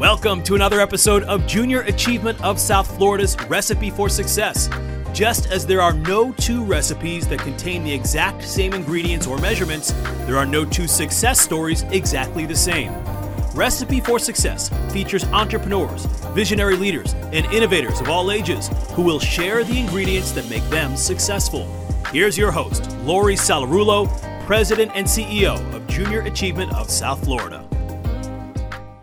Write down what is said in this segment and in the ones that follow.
Welcome to another episode of Junior Achievement of South Florida's Recipe for Success. Just as there are no two recipes that contain the exact same ingredients or measurements, there are no two success stories exactly the same. Recipe for Success features entrepreneurs, visionary leaders, and innovators of all ages who will share the ingredients that make them successful. Here's your host, Laurie Sallarulo, President and CEO of Junior Achievement of South Florida.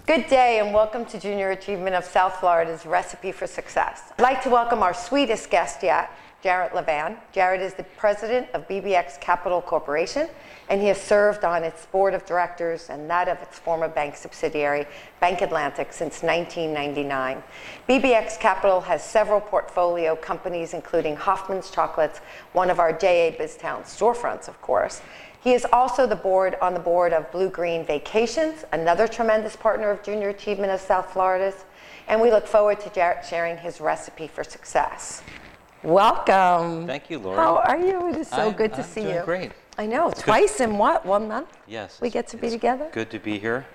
Good day and welcome to Junior Achievement of South Florida's Recipe for Success. I'd like to welcome our sweetest guest yet, Jarett Levan. Jarett is the president of BBX Capital Corporation and he has served on its board of directors and that of its former bank subsidiary, Bank Atlantic, since 1999. BBX Capital has several portfolio companies, including Hoffman's Chocolates, one of our JA BizTown storefronts, of course, he is also the board on the board of Blue Green Vacations, another tremendous partner of Junior Achievement of South Florida's, and we look forward to Jarett sharing his recipe for success. Welcome. Thank you, Laura. How are you? It is so I'm- good to I'm see doing you. great. I know, It's good. twice in what? One month? Yes. We get to be together? Good to be here.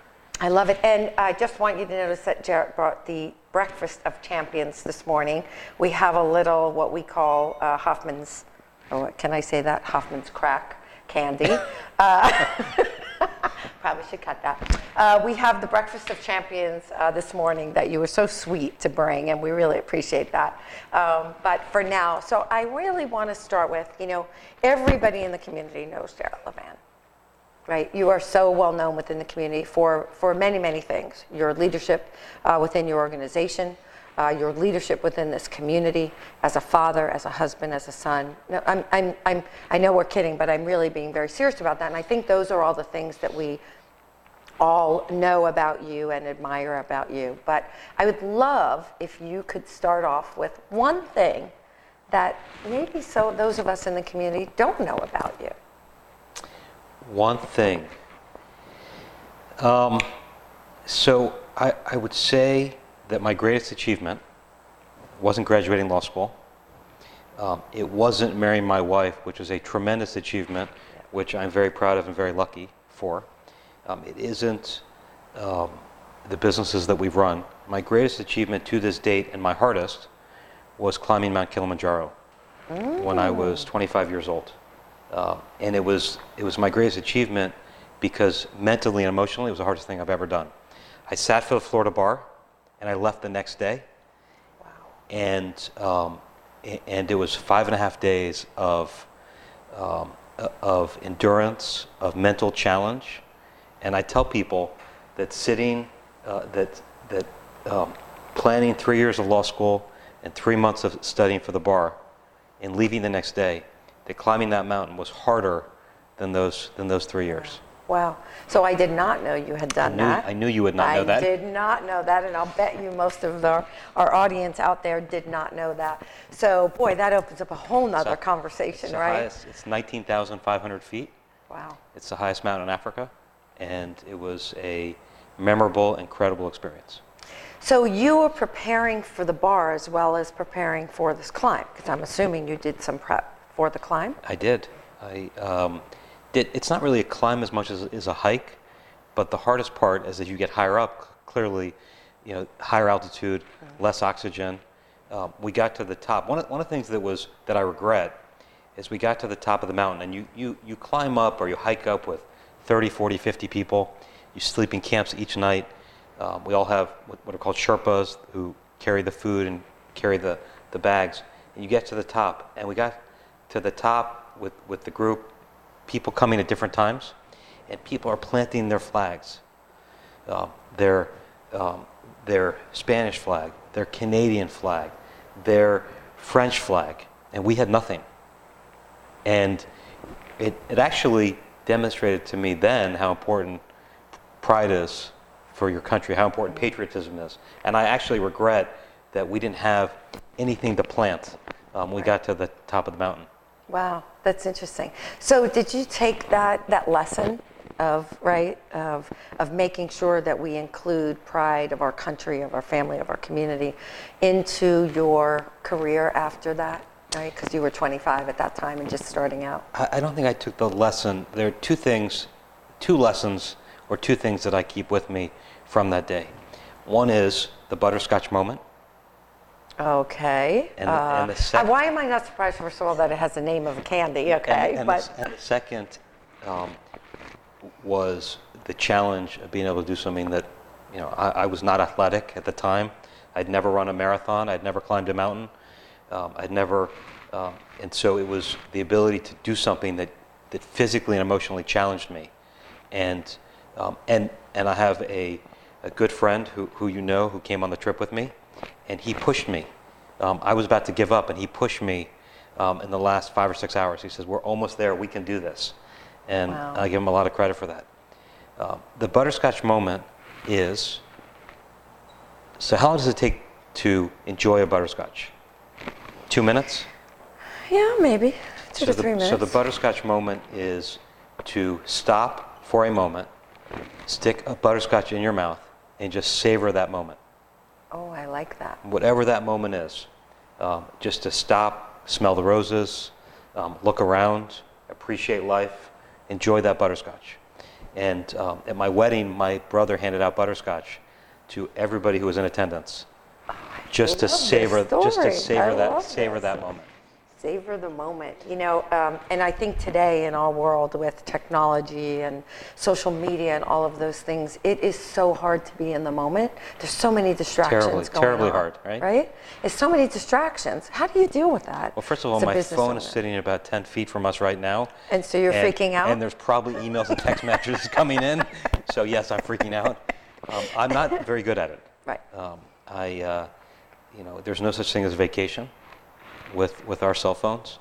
I love it. And I just want you to notice that Jarett brought the breakfast of champions this morning. We have a little, what we call uh, Hoffman's, oh, can I say that? Hoffman's crack candy. Uh, probably should cut that. Uh, we have the breakfast of champions uh, this morning that you were so sweet to bring, and we really appreciate that. Um, but for now, so I really want to start with, you know, everybody in the community knows Jarett Levan right? You are so well known within the community for, for many, many things. Your leadership uh, within your organization, uh, your leadership within this community, as a father, as a husband, as a son. No, I'm, I'm, I'm, I know we're kidding, but I'm really being very serious about that. And I think those are all the things that we all know about you and admire about you. But I would love if you could start off with one thing that maybe so those of us in the community don't know about you. One thing. Um, so I, I would say that my greatest achievement wasn't graduating law school. Um, it wasn't marrying my wife, which was a tremendous achievement, which I'm very proud of and very lucky for. Um, it isn't um, the businesses that we've run. My greatest achievement to this date and my hardest was climbing Mount Kilimanjaro when I was 25 years old. Uh, and it was, it was my greatest achievement because mentally and emotionally it was the hardest thing I've ever done. I sat for the Florida bar and I left the next day. And, um, and it was five and a half days of, um, of endurance, of mental challenge. And I tell people that sitting, uh, that, that um, planning three years of law school and three months of studying for the bar and leaving the next day, that climbing that mountain was harder than those, than those three years. Wow. So I did not know you had done I knew- that. I knew you would not know that. I did not know that, and I'll bet you most of our, our audience out there did not know that. So, boy, that opens up a whole nother It's conversation, the right? highest- it's 19,500 feet. Wow. It's the highest mountain in Africa, and it was a memorable, incredible experience. So you were preparing for the bar as well as preparing for this climb, because I'm assuming you did some prep for the climb. I did. I um, did. It's not really a climb as much as is a hike, but the hardest part is as you get higher up. Clearly, you know, higher altitude, less oxygen. Um, we got to the top. One of, one of the things that was that I regret is we got to the top of the mountain, and you you you climb up or you hike up with 30, 40, 50 people. You sleep in camps each night. Um, we all have what, what are called Sherpas who carry the food and carry the, the bags. And you get to the top, and we got to the top with, with the group, people coming at different times, and people are planting their flags. Um, their, um, their Spanish flag, their Canadian flag, their French flag, and we had nothing. And it, it actually demonstrated to me then how important pride is for your country, how important patriotism is. And I actually regret that we didn't have anything to plant um, when we got to the top of the mountain. Wow, that's interesting. So did you take that, that lesson of, right, of, of making sure that we include pride of our country, of our family, of our community into your career after that, right? Because you were 25 at that time and just starting out. I, I don't think I took the lesson. There are two things, two lessons, or two things that I keep with me from that day. One is the butterscotch moment. Okay. And the- and the Uh, sec- why am I not surprised, first of all, that it has the name of a candy? Okay, And, but the, and the second um, was the challenge of being able to do something that, you know, I, I was not athletic at the time. I'd never run a marathon. I'd never climbed a mountain. Um, I'd never, um, and so it was the ability to do something that, that physically and emotionally challenged me. And, um, and, and I have a, a good friend who, who you know who came on the trip with me, and he pushed me. Um, I was about to give up, and he pushed me um, in the last five or six hours. He says, We're almost there. We can do this. And Wow. I give him a lot of credit for that. Um, the butterscotch moment is so, how long does it take to enjoy a butterscotch? Two minutes? yeah, maybe two so to the, three minutes. So the butterscotch moment is to stop for a moment, stick a butterscotch in your mouth, and just savor that moment. Oh, I like that. Whatever that moment is, um, just to stop, smell the roses, um, look around, appreciate life, enjoy that butterscotch. And um, at my wedding, my brother handed out butterscotch to everybody who was in attendance, just to love this savor, just to savor that, savor this. that moment. Savor the moment. You know, um, and I think today in our world with technology and social media and all of those things, it is so hard to be in the moment. There's so many distractions Terribly- going terribly on, hard, right? Right? it's so many distractions. How do you deal with that? Well, first of all, my phone is sitting about 10 feet from us right now. And so you're freaking out? And there's probably emails and text messages coming in. So, yes, I'm freaking out. Um, I'm not very good at it. Right. Um, I, uh, you know, there's no such thing as vacation with, with our cell phones.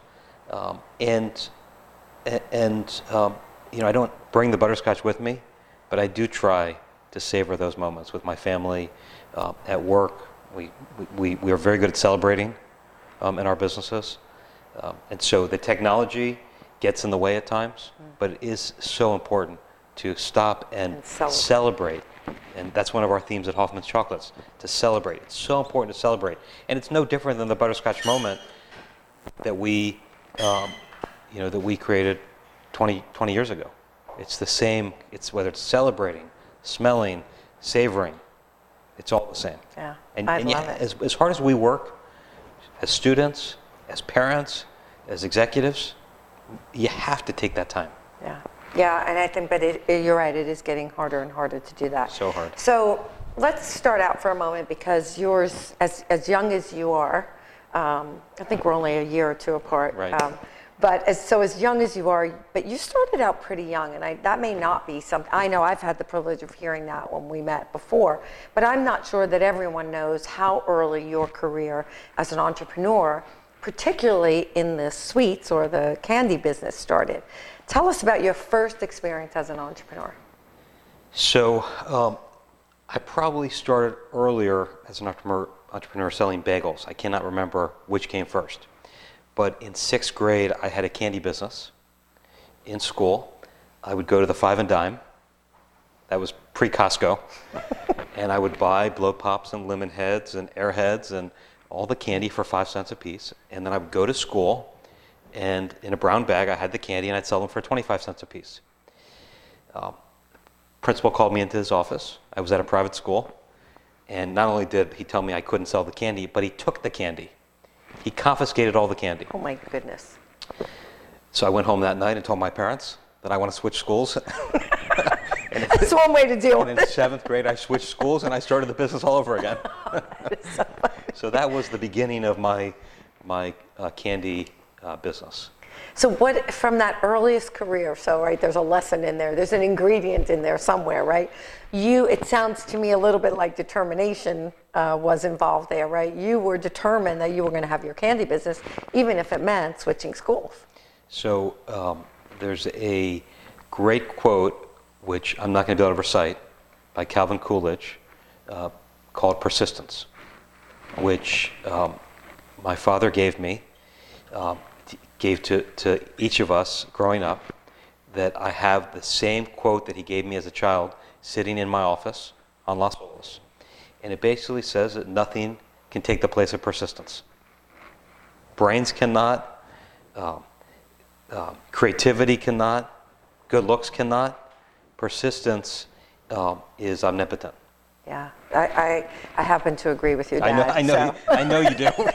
Um, and, and um, you know, I don't bring the butterscotch with me, but I do try to savor those moments with my family, um, at work. We, we, we are very good at celebrating um, in our businesses. Um, and so the technology gets in the way at times, but it is so important to stop and, And celebrate. celebrate. And that's one of our themes at Hoffman's Chocolates, to celebrate. It's so important to celebrate. And it's no different than the butterscotch moment that we, um, you know, that we created 20, 20 years ago. It's the same, it's whether it's celebrating, smelling, savoring, it's all the same. Yeah, And, I and yeah, love it. As, as hard as we work, as students, as parents, as executives, you have to take that time. Yeah, yeah, and I think, but it, it- you're right, it is getting harder and harder to do that. So hard. So let's start out for a moment because yours, as, as young as you are, um, I think we're only a year or two apart. Right. Um, but as, so as young as you are, but you started out pretty young, and I, that may not be something, I know I've had the privilege of hearing that when we met before, but I'm not sure that everyone knows how early your career as an entrepreneur, particularly in the sweets or the candy business started. Tell us about your first experience as an entrepreneur. So um, I probably started earlier as an entrepreneur, entrepreneur selling bagels. I cannot remember which came first. But in sixth grade, I had a candy business in school. I would go to the Five and Dime. That was pre Costco. and I would buy blow pops and lemon heads and airheads and all the candy for five cents a piece. And then I would go to school, and in a brown bag, I had the candy, and I'd sell them for 25 cents a piece um, principal called me into his office. I was at a private school. And not only did he tell me I couldn't sell the candy, but he took the candy. He confiscated all the candy. Oh my goodness. So I went home that night and told my parents that I want to switch schools. and, That's one way to deal and with in seventh grade, I switched schools and I started the business all over again. so that was the beginning of my, my uh, candy uh, business. So what from that earliest career? So right, there's a lesson in there. There's an ingredient in there somewhere, right? You. It sounds to me a little bit like determination uh, was involved there, right? You were determined that you were going to have your candy business, even if it meant switching schools. So um, there's a great quote, which I'm not going to be able to recite, by Calvin Coolidge, uh, called Persistence, which um, my father gave me, um, gave to, to each of us growing up, that I have the same quote that he gave me as a child sitting in my office on Las Olas. And it basically says that nothing can take the place of persistence. Brains cannot, um, um, creativity cannot, good looks cannot, persistence um, is omnipotent. Yeah, I, I, I happen to agree with you, Dad. I know, I know, so- you, I know you do.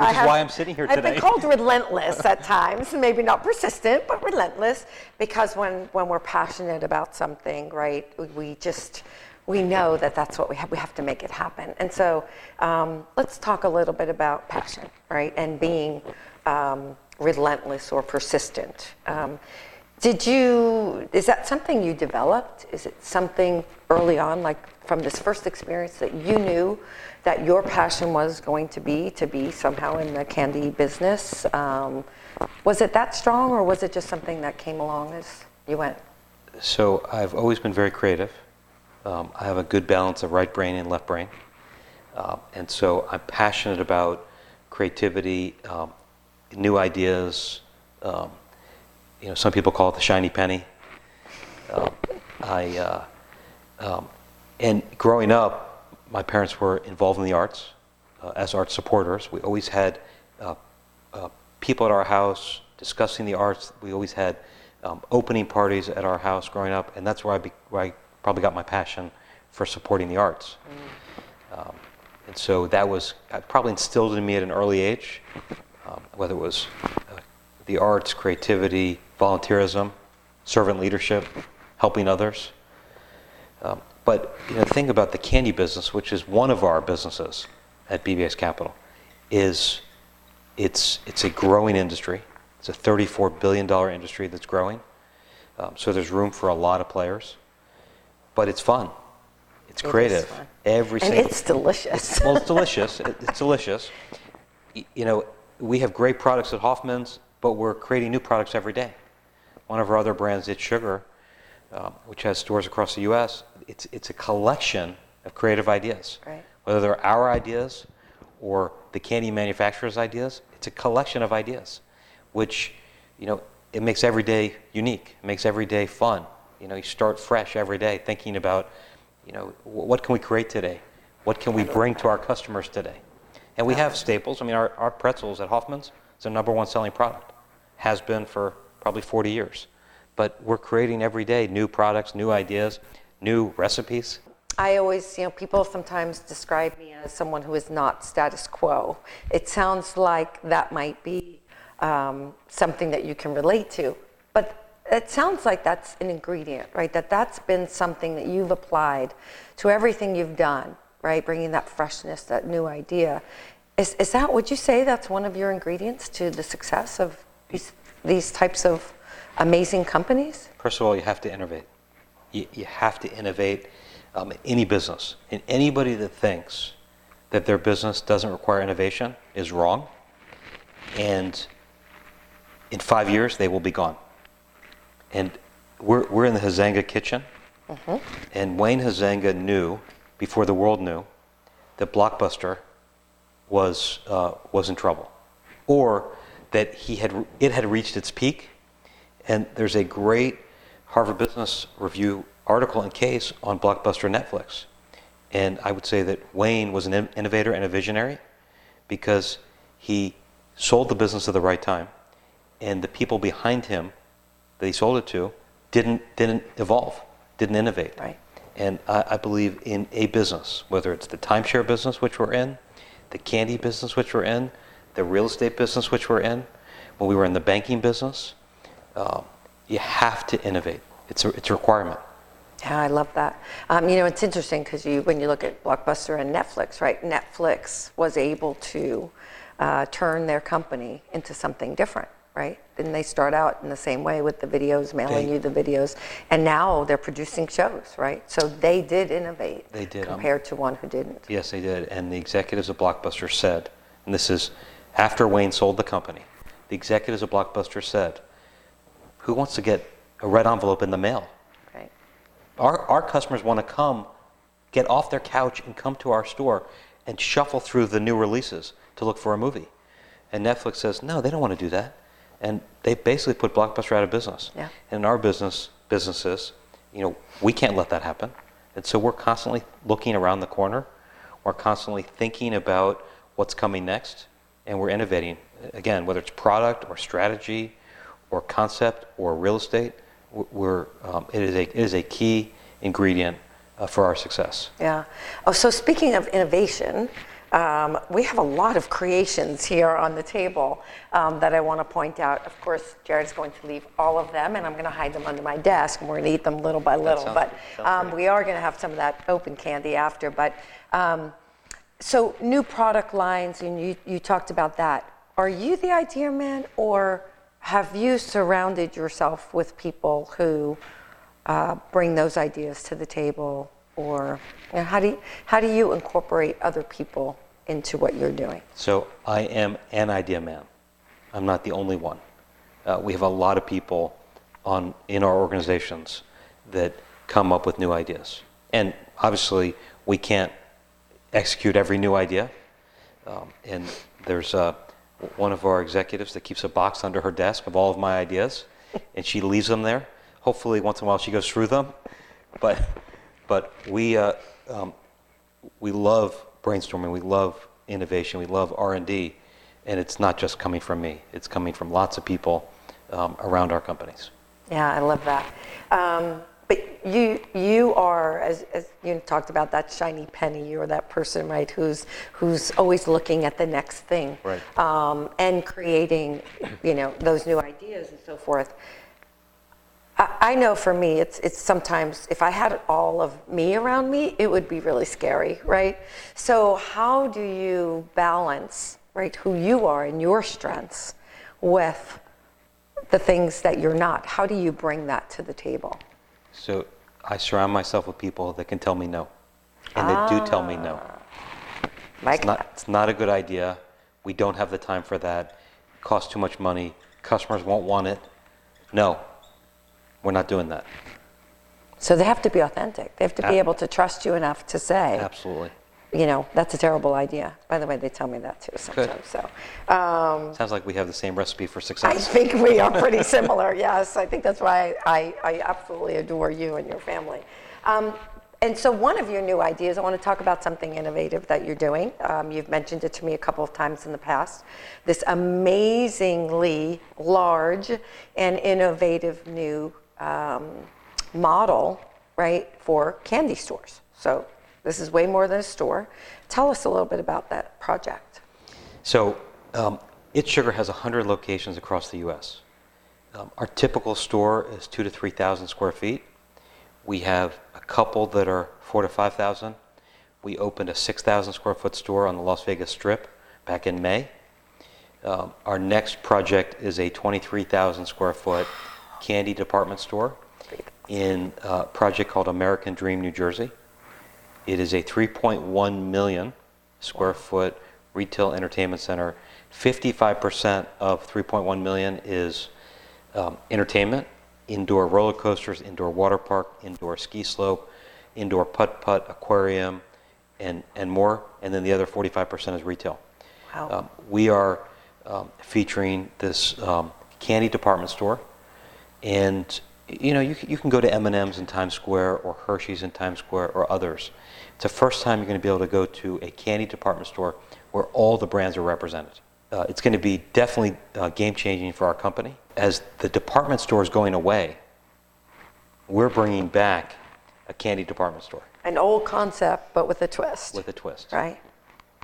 Which I is have- why I'm sitting here I've today. been called relentless at times, maybe not persistent, but relentless, because when, when we're passionate about something, right, we- we just, we know that that's what we have, we have to make it happen. And so um, let's talk a little bit about passion, right, and being um, relentless or persistent. Um, did you, is that something you developed? Is it something early on, like from this first experience, that you knew that your passion was going to be to be somehow in the candy business? Um, was it that strong, or was it just something that came along as you went? So I've always been very creative. Um, I have a good balance of right brain and left brain. Uh, and so I'm passionate about creativity, um, new ideas. Um, you know, some people call it the shiny penny. Um, I, uh, um, and growing up, my parents were involved in the arts uh, as art supporters. We always had uh, uh, people at our house discussing the arts. We always had um, opening parties at our house growing up, and that's where I, be, where I probably got my passion for supporting the arts. Um, and so that was uh, probably instilled in me at an early age, um, whether it was uh, the arts, creativity, volunteerism, servant leadership, helping others. Um, but you know, the thing about the candy business, which is one of our businesses at BBX Capital, is it's, it's a growing industry. It's a $34 billion industry that's growing. Um, so there's room for a lot of players. But it's fun. It's It creative. fun. Every And single it's delicious. well, it's delicious. It- It's delicious. Y- You know, we have great products at Hoffman's, but we're creating new products every day. One of our other brands, It's Sugar, um, which has stores across the U.S., it's, it's a collection of creative ideas. Right. Whether they're our ideas or the candy manufacturer's ideas, it's a collection of ideas, which, you know, it makes every day unique. It makes every day fun. You know, you start fresh every day thinking about, you know, what can we create today? What can we bring to our customers today? And we have staples. I mean, our, our pretzels at Hoffman's is our number one selling product. Has been for probably 40 years. But we're creating every day new products, new ideas, new recipes. I always, you know, people sometimes describe me as someone who is not status quo. It sounds like that might be um, something that you can relate to, but it sounds like that's an ingredient, right? That that's been something that you've applied to everything you've done, right? Bringing that freshness, that new idea. Is, is that, would you say that's one of your ingredients to the success of these, these types of amazing companies? First of all, you have to innovate. You, you have to innovate um, in any business. And anybody that thinks that their business doesn't require innovation is wrong. And in five years, they will be gone. And we're, we're in the Huizenga kitchen. And Wayne Huizenga knew, before the world knew, that Blockbuster was, uh, was in trouble. Or that he had, it had reached its peak. And there's a great Harvard Business Review article and case on Blockbuster Netflix. And I would say that Wayne was an in- innovator and a visionary because he sold the business at the right time. And the people behind him that he sold it to didn't, didn't evolve, didn't innovate. Right. And I, I believe in a business, whether it's the timeshare business which we're in, the candy business which we're in, the real estate business which we're in, when we were in the banking business, um, you have to innovate. It's a, it's a requirement. Yeah, I love that. Um, you know, it's interesting because you, when you look at Blockbuster and Netflix, right? Netflix was able to uh, turn their company into something different, right? Didn't they start out in the same way with the videos, mailing They- you the videos, and now they're producing shows, right? So they did innovate. They did, um, compared to one who didn't. Yes, they did. And the executives of Blockbuster said, and this is after Wayne sold the company, the executives of Blockbuster said, who wants to get a red envelope in the mail? Right. Our, our customers want to come, get off their couch and come to our store and shuffle through the new releases to look for a movie. And Netflix says, no, they don't want to do that. And they basically put Blockbuster out of business. Yeah. And in our business, businesses, you know, we can't let that happen. And so we're constantly looking around the corner. We're constantly thinking about what's coming next. And we're innovating. Again, whether it's product or strategy or concept or real estate, we're, um, it, is a, it is a key ingredient uh, for our success. Yeah. Oh, so speaking of innovation, um, we have a lot of creations here on the table um, that I want to point out. Of course, Jarett's going to leave all of them, and I'm going to hide them under my desk, and we're going to eat them little by little. sounds- but um, we are going to have some of that open candy after. But um, so new product lines, and you, you talked about that. Are you the idea man, or have you surrounded yourself with people who uh, bring those ideas to the table, or you know, how do you, how do you incorporate other people into what you're doing? So I am an idea man. I'm not the only one. Uh, we have a lot of people on in our organizations that come up with new ideas, and obviously we can't execute every new idea. Um, and there's uh, one of our executives that keeps a box under her desk of all of my ideas, and she leaves them there. Hopefully, once in a while, she goes through them. But but we uh, um, we love brainstorming. We love innovation. We love R and D, and it's not just coming from me. It's coming from lots of people um, around our companies. Yeah, I love that. Um, but you you are as, as you talked about that shiny penny. You're that person, right? Who's who's always looking at the next thing, Right. Um, and creating, you know, those new ideas and so forth. I, I know for me, it's it's sometimes if I had all of me around me, it would be really scary, right? So how do you balance, right, who you are and your strengths with the things that you're not? How do you bring that to the table? So I surround myself with people that can tell me no, and they do tell me no. Ah, like It's not, it's not a good idea. We don't have the time for that. It costs too much money. Customers won't want it. No, we're not doing that. so they have to be authentic. They have to be able to trust you enough to say, Absolutely. You know, that's a terrible idea. By the way, they tell me that too sometimes. So um, Sounds like we have the same recipe for success. I think we are pretty similar. Yes, I think that's why I, I absolutely adore you and your family. Um, and so, one of your new ideas, I want to talk about something innovative that you're doing. Um, you've mentioned it to me a couple of times in the past. This amazingly large and innovative new um, model, right, for candy stores. So, this is way more than a store. Tell us a little bit about that project. So, um, It's Sugar has 100 locations across the U.S. Um, our typical store is two to 3,000 square feet. We have a couple that are four to 5,000. We opened a 6,000 square foot store on the Las Vegas Strip back in May. Um, our next project is a 23,000 square foot candy department store in a project called American Dream, New Jersey. It is a 3.1 million square foot retail entertainment center. 55% of 3.1 million is um, entertainment, indoor roller coasters, indoor water park, indoor ski slope, indoor putt putt, aquarium, and, and more. And then the other 45% is retail. Wow. Um, we are um, featuring this um, candy department store, and you know you, you can go to M&M's in Times Square or Hershey's in Times Square or others. It's the first time you're going to be able to go to a candy department store where all the brands are represented. Uh, it's going to be definitely uh, game changing for our company. As the department store is going away, we're bringing back a candy department store An old concept, but with a twist. with a twist. right?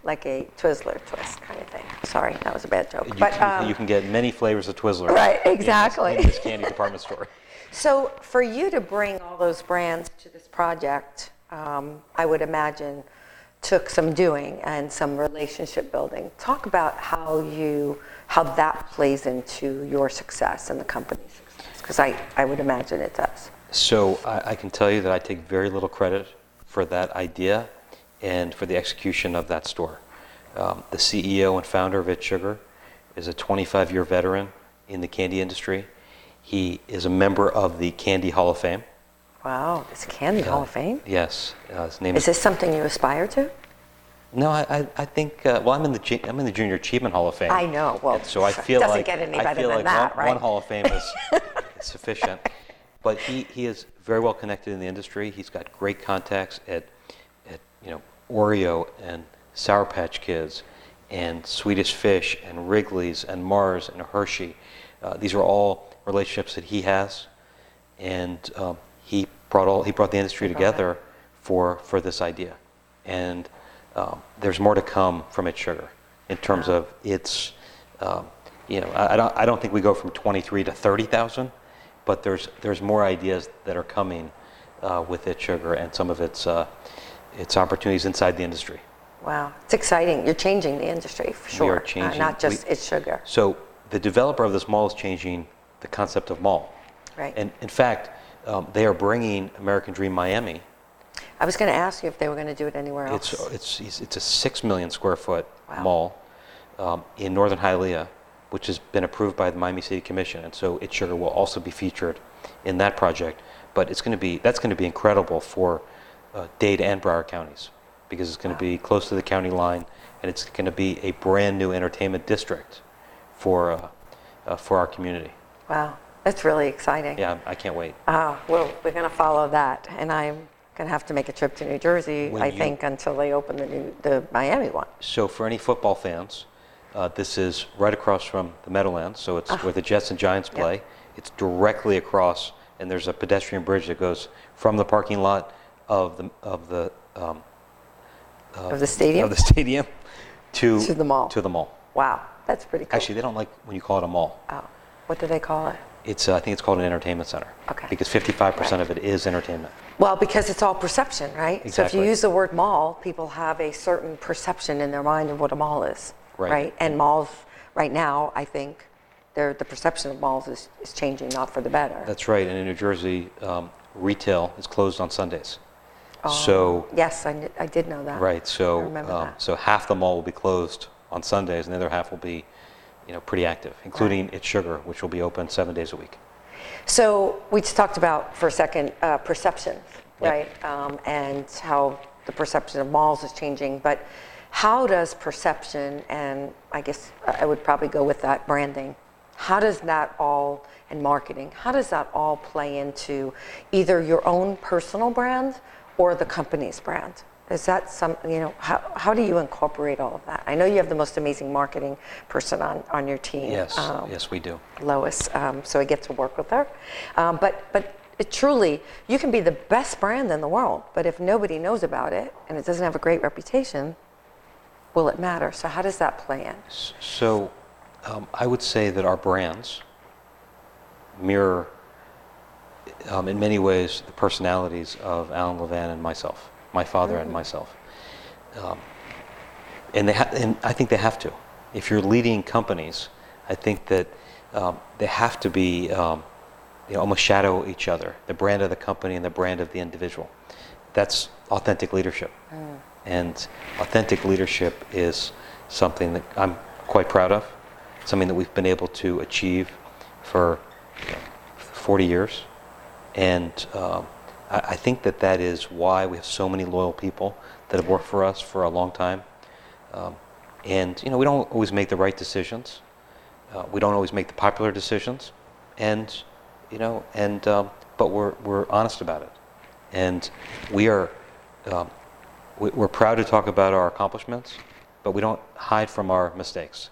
Like a Twizzler twist kind of thing. Sorry, that was a bad joke. You, but can, um, you can get many flavors of Twizzler. Right, in this- exactly. In this candy department store. so for you to bring all those brands to this project, um, I would imagine took some doing and some relationship building. Talk about how you how that plays into your success and the company's success, because I, I would imagine it does. So I, I can tell you that I take very little credit for that idea and for the execution of that store. Um, the CEO and founder of It's Sugar is a 25-year veteran in the candy industry. He is a member of the Candy Hall of Fame. Wow, it's Candy Hall of Fame. Yes, uh, his name Is is. this something you aspire to? No, I, I, I think. Uh, well, I'm in the I'm in the Junior Achievement Hall of Fame. I know, well, And so I feel doesn't like get any I better feel than like that, one, right? one Hall of Fame is, is sufficient. But he, he is very well connected in the industry. He's got great contacts at, at you know Oreo and Sour Patch Kids, and Swedish Fish and Wrigley's and Mars and Hershey. Uh, these are all relationships that he has, and um, he brought all he brought the industry together for, for this idea. And um, there's more to come from It's Sugar in terms of its, um, you know, I, I don't, I don't think we go from 23 to 30,000, but there's, there's more ideas that are coming uh, with It's Sugar and some of its, uh, its opportunities inside the industry. Wow, it's exciting. You're changing the industry for sure. We are uh, not just we- It's Sugar. So the developer of this mall is changing the concept of mall. Right. And in fact, um, they are bringing American Dream Miami. I was going to ask you if they were going to do it anywhere else. It's, it's, it's- a 6 million square foot Wow. mall um, in northern Hialeah, which has been approved by the Miami City Commission. And so It's Sugar will also be featured in that project. But it's going to be, that's going to be incredible for uh, Dade and Broward counties because it's going to be close to the county line and it's going to be a brand new entertainment district for, uh, uh, for our community. wow, that's really exciting. Yeah, I can't wait. Ah, well, we're going to follow that, and I'm going to have to make a trip to New Jersey, When I you- think, until they open the new, the Miami one. So for any football fans, uh, this is right across from the Meadowlands, so it's where the Jets and Giants Ah. Yeah. play. It's directly across, and there's a pedestrian bridge that goes from the parking lot of the of the um, Of the stadium? of the stadium to To the mall. To the mall. Wow, that's pretty cool. Actually, they don't like when you call it a mall. oh, what do they call it? It's uh, I think it's called an entertainment center. Okay. Because 55% Right. of it is entertainment. Well, because it's all perception, right? Exactly. So if you use the word mall, people have a certain perception in their mind of what a mall is, Right. And malls, right now, I think, they're, the perception of malls is, is changing, not for the better. That's right. And in New Jersey, um, retail is closed on Sundays. So Yes, I, kn- I did know that. Right, so, um, so half the mall will be closed on Sundays, and the other half will be, you know, pretty active, including It's Sugar, which will be open seven days a week. So we just talked about for a second uh, perception, Yep. right? Um, and how the perception of malls is changing. But how does perception, and I guess I would probably go with that branding, how does that all, and marketing, how does that all play into either your own personal brand or the company's brand? Is that some, you know, how, how do you incorporate all of that? I know you have the most amazing marketing person on, on your team. Yes, um, yes, we do. Lois, um, so I get to work with her. Um, but but it truly, you can be the best brand in the world, but if nobody knows about it and it doesn't have a great reputation, will it matter? So how does that play in? So um, I would say that our brands mirror, um, in many ways, the personalities of Alan Levan and myself, my father and myself. Um, and, they ha- and I think they have to. If you're leading companies, I think that um, they have to be, um, you know, almost shadow each other, the brand of the company and the brand of the individual. That's authentic leadership. And authentic leadership is something that I'm quite proud of, something that we've been able to achieve for 40 years. And um, I, I think that that is why we have so many loyal people that have worked for us for a long time. Um, and, you know, we don't always make the right decisions. Uh, we don't always make the popular decisions. And, you know, and, um, but we're, we're honest about it. And we are, um, we- we're proud to talk about our accomplishments, but we don't hide from our mistakes.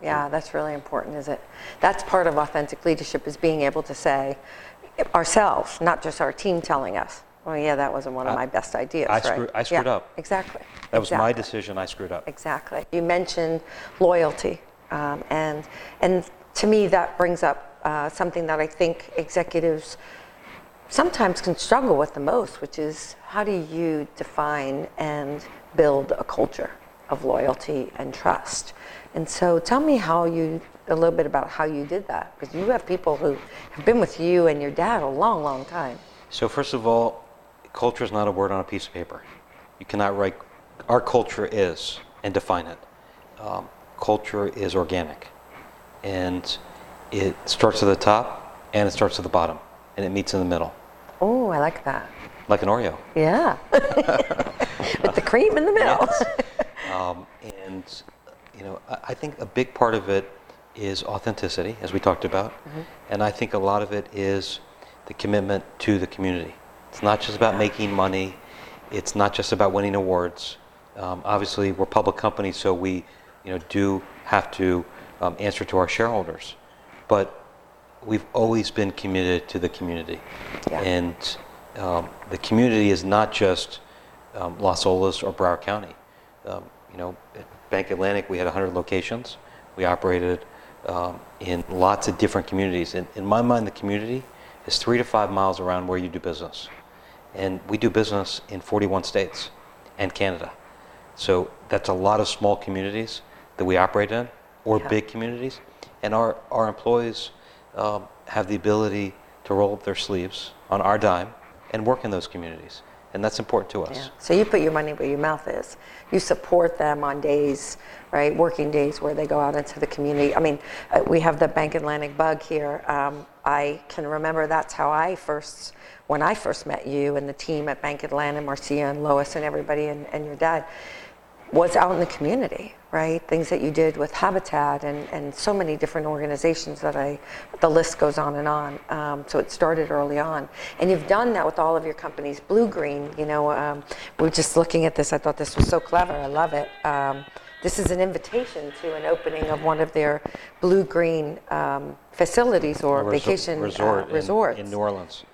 Yeah, that's really important, is it? That's part of authentic leadership is being able to say ourselves, not just our team telling us, well, yeah, that wasn't one of my best ideas, I right? screw- I screwed Yeah, up. Exactly. That was my decision. I screwed up. Exactly. You mentioned loyalty, um, and and to me that brings up uh, something that I think executives sometimes can struggle with the most, which is how do you define and build a culture of loyalty and trust? And so, tell me how you a little bit about how you did that, because you have people who have been with you and your dad a long, long time. So first of all, culture is not a word on a piece of paper. You cannot write. Our culture is and define it. Um, culture is organic, and it starts at the top and it starts at the bottom, and it meets in the middle, Oh, I like that. like an Oreo. Yeah. with the cream in the middle. Um, and you know, I, think a big part of it is authenticity, as we talked about, and I think a lot of it is the commitment to the community. It's not just about making money. It's not just about winning awards. Um, obviously, we're public companies, so we, you know, do have to um, answer to our shareholders. But we've always been committed to the community, Yeah. and um, the community is not just um, Las Olas or Broward County. Um, you know, Bank Atlantic, we had 100 locations. We operated um, in lots of different communities. In, in my mind, the community is three to five miles around where you do business. And we do business in 41 states and Canada. So that's a lot of small communities that we operate in, or Yeah. big communities. And our, our employees um, have the ability to roll up their sleeves on our dime and work in those communities. And that's important to us. Yeah. So you put your money where your mouth is. You support them on days, right, working days where they go out into the community. I mean, uh, we have the Bank Atlantic bug here. Um, I can remember that's how I first, when I first met you and the team at Bank Atlantic, Marcia and Lois and everybody and, and your dad, was out in the community, right? Things that you did with Habitat and, and so many different organizations that I, the list goes on and on. Um, so it started early on. And you've done that with all of your companies. Blue Green, you know, um, we are just looking at this. I thought this was so clever. I love it. Um, this is an invitation to an opening of one of their blue green um, facilities or resor- vacation uh, resort in- resorts. in New Orleans.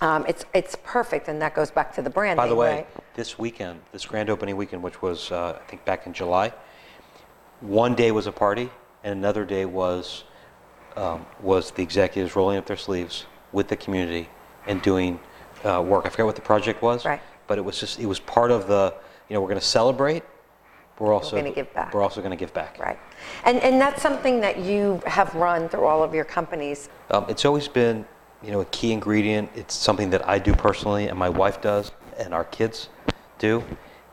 Um, it's, it's perfect, and that goes back to the brand. By the way, right? this weekend, this grand opening weekend, which was, uh, I think, back in July, one day was a party, and another day was um, was the executives rolling up their sleeves with the community and doing uh, work. I forget what the project was, Right. but it was just it was part of the you know we're going to celebrate. We're also gonna give back. We're also going to give back. Right. And, and that's something that you have run through all of your companies. Um, it's always been, you know, a key ingredient. It's something that I do personally, and my wife does, and our kids do,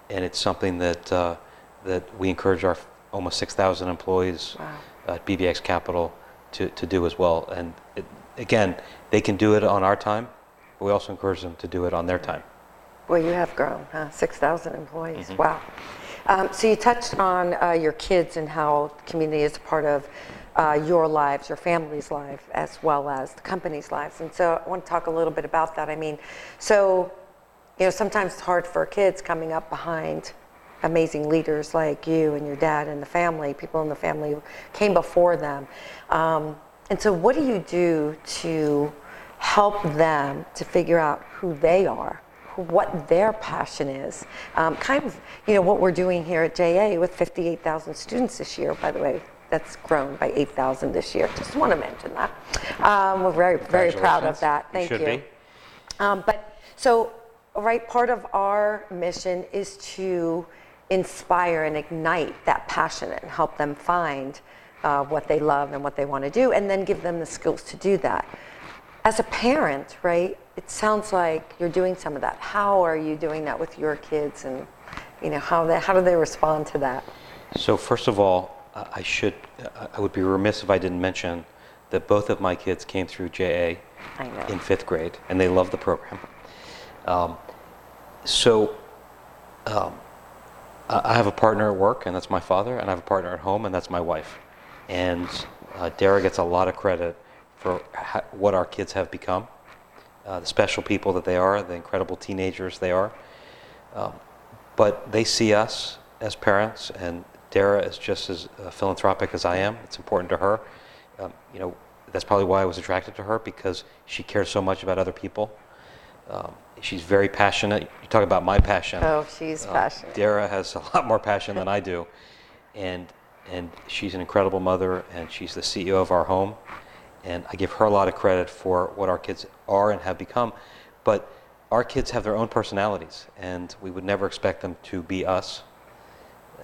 and it's something that uh, that we encourage our almost 6,000 employees Wow. at BBX Capital to, to do as well. And it, again, they can do it on our time. But we also encourage them to do it on their time. Well, you have grown, huh? 6,000 employees. Wow. Um, so you touched on uh, your kids and how community is a part of uh, your lives, your family's life, as well as the company's lives. And so I want to talk a little bit about that. I mean, so, you know, sometimes it's hard for kids coming up behind amazing leaders like you and your dad and the family, people in the family who came before them. Um, and so, what do you do to help them to figure out who they are, what their passion is? Um, kind of, you know, what we're doing here at JA with 58,000 students this year, by the way. That's grown by 8,000 this year. Just want to mention that. Um, we're very, very proud of that. You Thank you. be. Um, but so, right, part of our mission is to inspire and ignite that passion and help them find uh, what they love and what they want to do, and then give them the skills to do that. As a parent, right, it sounds like you're doing some of that. How are you doing that with your kids, and you know how they, how do they respond to that? So first of all, I should, I would be remiss if I didn't mention that both of my kids came through JA in fifth grade, and they love the program. Um, so um, I have a partner at work, and that's my father, and I have a partner at home, and that's my wife. And uh, Dara gets a lot of credit for ha- what our kids have become, uh, the special people that they are, the incredible teenagers they are. Um, but they see us as parents, and Dara is just as uh, philanthropic as I am. It's important to her. Um, you know, that's probably why I was attracted to her because she cares so much about other people. Um, she's very passionate. You talk about my passion. Oh, she's Uh, passionate. Dara has a lot more passion than I do, and and she's an incredible mother, and she's the CEO of our home, and I give her a lot of credit for what our kids are and have become, but our kids have their own personalities, and we would never expect them to be us,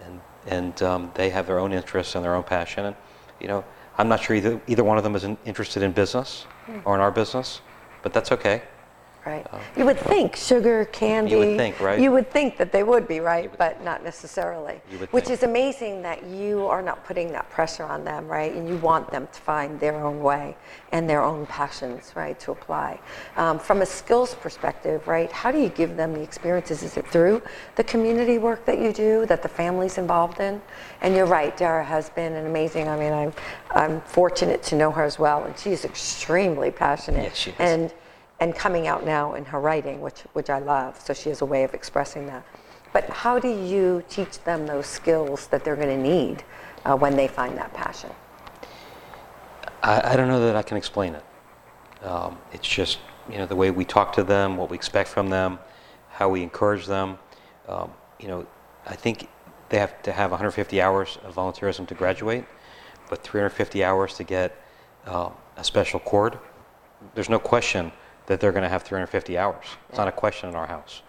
and and um, they have their own interests and their own passion, and you know I'm not sure either either one of them is in, interested in business Hmm. or in our business, but that's okay. Right. You would think sugar, candy. uh, think, right? You would think that they would be, right? would But not necessarily. You would Which think. is amazing that you are not putting that pressure on them, right? And you want them to find their own way and their own passions, right, to apply. Um, from a skills perspective, right, how do you give them the experiences? Is it through the community work that you do, that the family's involved in? And you're right, Dara has been an amazing, I mean, I'm, I'm fortunate to know her as well, and she's extremely passionate. Yes, she is. And and coming out now in her writing, which, which I love. So she has a way of expressing that. But how do you teach them those skills that they're going to need uh, when they find that passion? I, I don't know that I can explain it. Um, it's just you know, the way we talk to them, what we expect from them, how we encourage them. Um, you know, I think they have to have 150 hours of volunteerism to graduate, but 350 hours to get uh, a special cord. There's no question that they're going to have 350 hours. It's not a question in our house.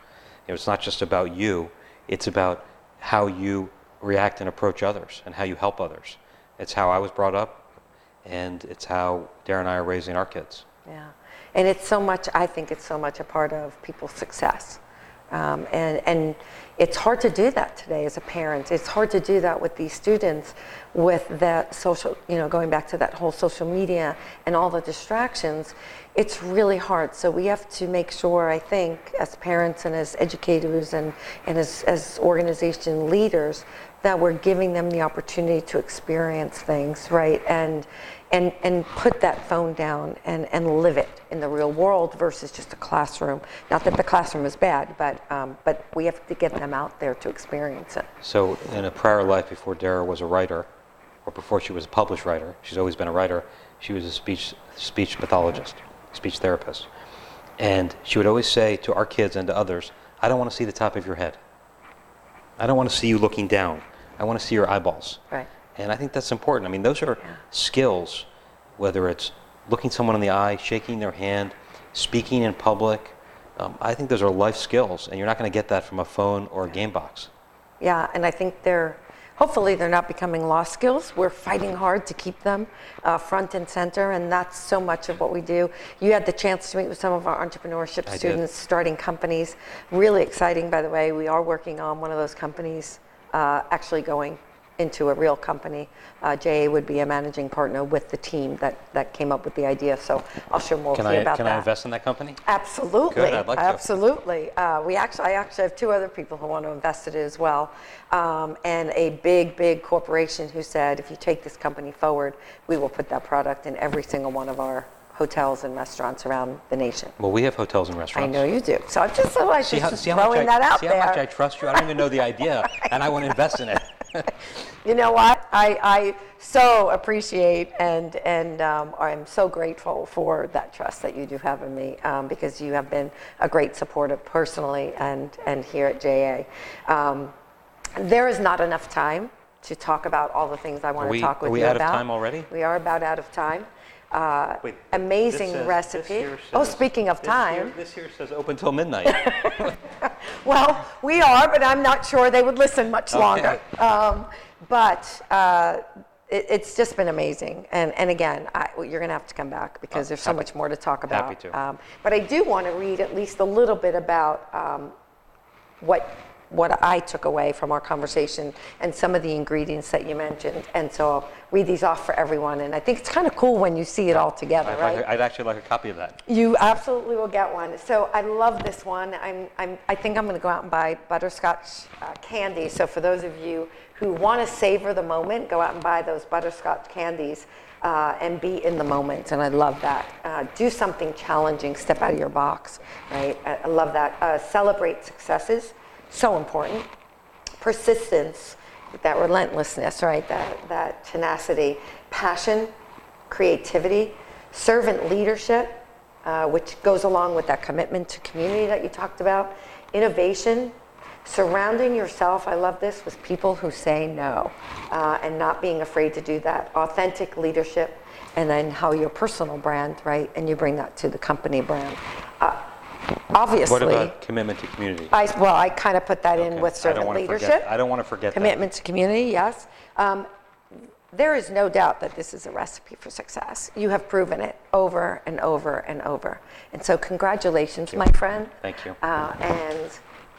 You know, it's not just about you. It's about how you react and approach others and how you help others. It's how I was brought up, and it's how Darren and I are raising our kids. Yeah. And it's so much, I think it's so much a part of people's success. Um, and, and it's hard to do that today as a parent. It's hard to do that with these students with that social, you know, going back to that whole social media and all the distractions. It's really hard. So we have to make sure, I think, as parents and as educators and, and as, as organization leaders, that we're giving them the opportunity to experience things, right? And, and, and put that phone down and, and live it in the real world versus just a classroom. Not that the classroom is bad, but, um, but we have to get them out there to experience it. So, in a prior life before Dara was a writer, or before she was a published writer, she's always been a writer, she was a speech, speech pathologist, speech therapist. And she would always say to our kids and to others, I don't want to see the top of your head. I don't want to see you looking down. I want to see your eyeballs. Right. And I think that's important. I mean, those are skills, whether it's looking someone in the eye, shaking their hand, speaking in public. Um, I think those are life skills, and you're not going to get that from a phone or a game box. Yeah, and I think they're hopefully they're not becoming lost skills. We're fighting hard to keep them uh, front and center, and that's so much of what we do. You had the chance to meet with some of our entrepreneurship I students did. starting companies. Really exciting, by the way. We are working on one of those companies uh, actually going into a real company. Uh, JA would be a managing partner with the team that, that came up with the idea. So I'll share more Can with you about can that. I invest in that company? Absolutely. Good, I'd like to. Absolutely. Uh, we actually, I actually have two other people who want to invest in it as well, um, and a big, big corporation who said, if you take this company forward, we will put that product in every single one of our hotels and restaurants around the nation. Well, we have hotels and restaurants. I know you do. So I'm just, so like, See how, just how throwing I, that out see there. how much I trust you? I don't even know the idea, and I want to invest in it. You know what? I, I so appreciate and and um, I'm so grateful for that trust that you do have in me um, because you have been a great supporter personally and and here at JA. Um, there is not enough time to talk about all the things I want we- to talk with you are we out of about. time already? We are about out of time. Uh, Wait, amazing says- recipe. this here oh, speaking of this here- time. this here says open till midnight. Well, we are, but I'm not sure they would listen much longer. Um, but uh, it, it's just been amazing. And, and again, I, you're going to have to come back because there's so Oh, happy- much more to talk about. happy to. Um, but I do want to read at least a little bit about um, what what I took away from our conversation and some of the ingredients that you mentioned. And so I'll read these off for everyone. And I think it's kind of cool when you see it all together, I'd, right? like, I'd actually like a copy of that. You absolutely will get one. So I love this one. I'm, I'm, I think I'm going to go out and buy butterscotch uh, candy. So for those of you who want to savor the moment, go out and buy those butterscotch candies uh, and be in the moment. And I love that. Uh, do something challenging. Step out of your box. Right. I, I love that. Uh, celebrate successes. So important. Persistence. That relentlessness. Right. That that tenacity. Passion. Creativity. Servant leadership uh, which goes along with that commitment to community that you talked about. Innovation, surrounding yourself, I love this, with people who say no uh, and not being afraid to do that. Authentic leadership, and then how your personal brand, right? And you bring that to the company brand. Uh, obviously, What about commitment to community? I, well, I kind of put that in with servant leadership. Forget, I don't want to forget that. Commitment to community, yes. Um, there is no doubt that this is a recipe for success. You have proven it over and over and over. And so, congratulations, my friend. Thank you. Uh, and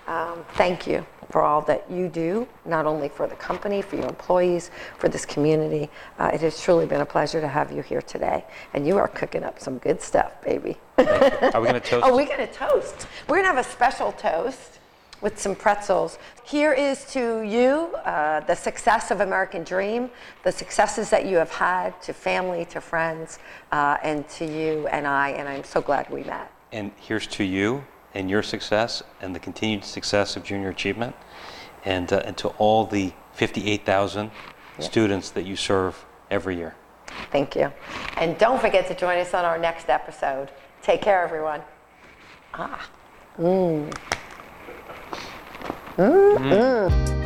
um, thank you for all that you do, not only for the company, for your employees, for this community. Uh, it has truly been a pleasure to have you here today. And you are cooking up some good stuff, baby. Are we going to toast? Oh, we're going to toast. We're going to have a special toast with some pretzels. Here is to you uh, the success of American Dream, the successes that you have had to family, to friends, uh, and to you and I. And I'm so glad we met. And here's to you and your success and the continued success of junior achievement and, uh, and to all the 58,000 students that you serve every year. Thank you. And don't forget to join us on our next episode. Take care, everyone. Ah. Mm. Mm. Mm.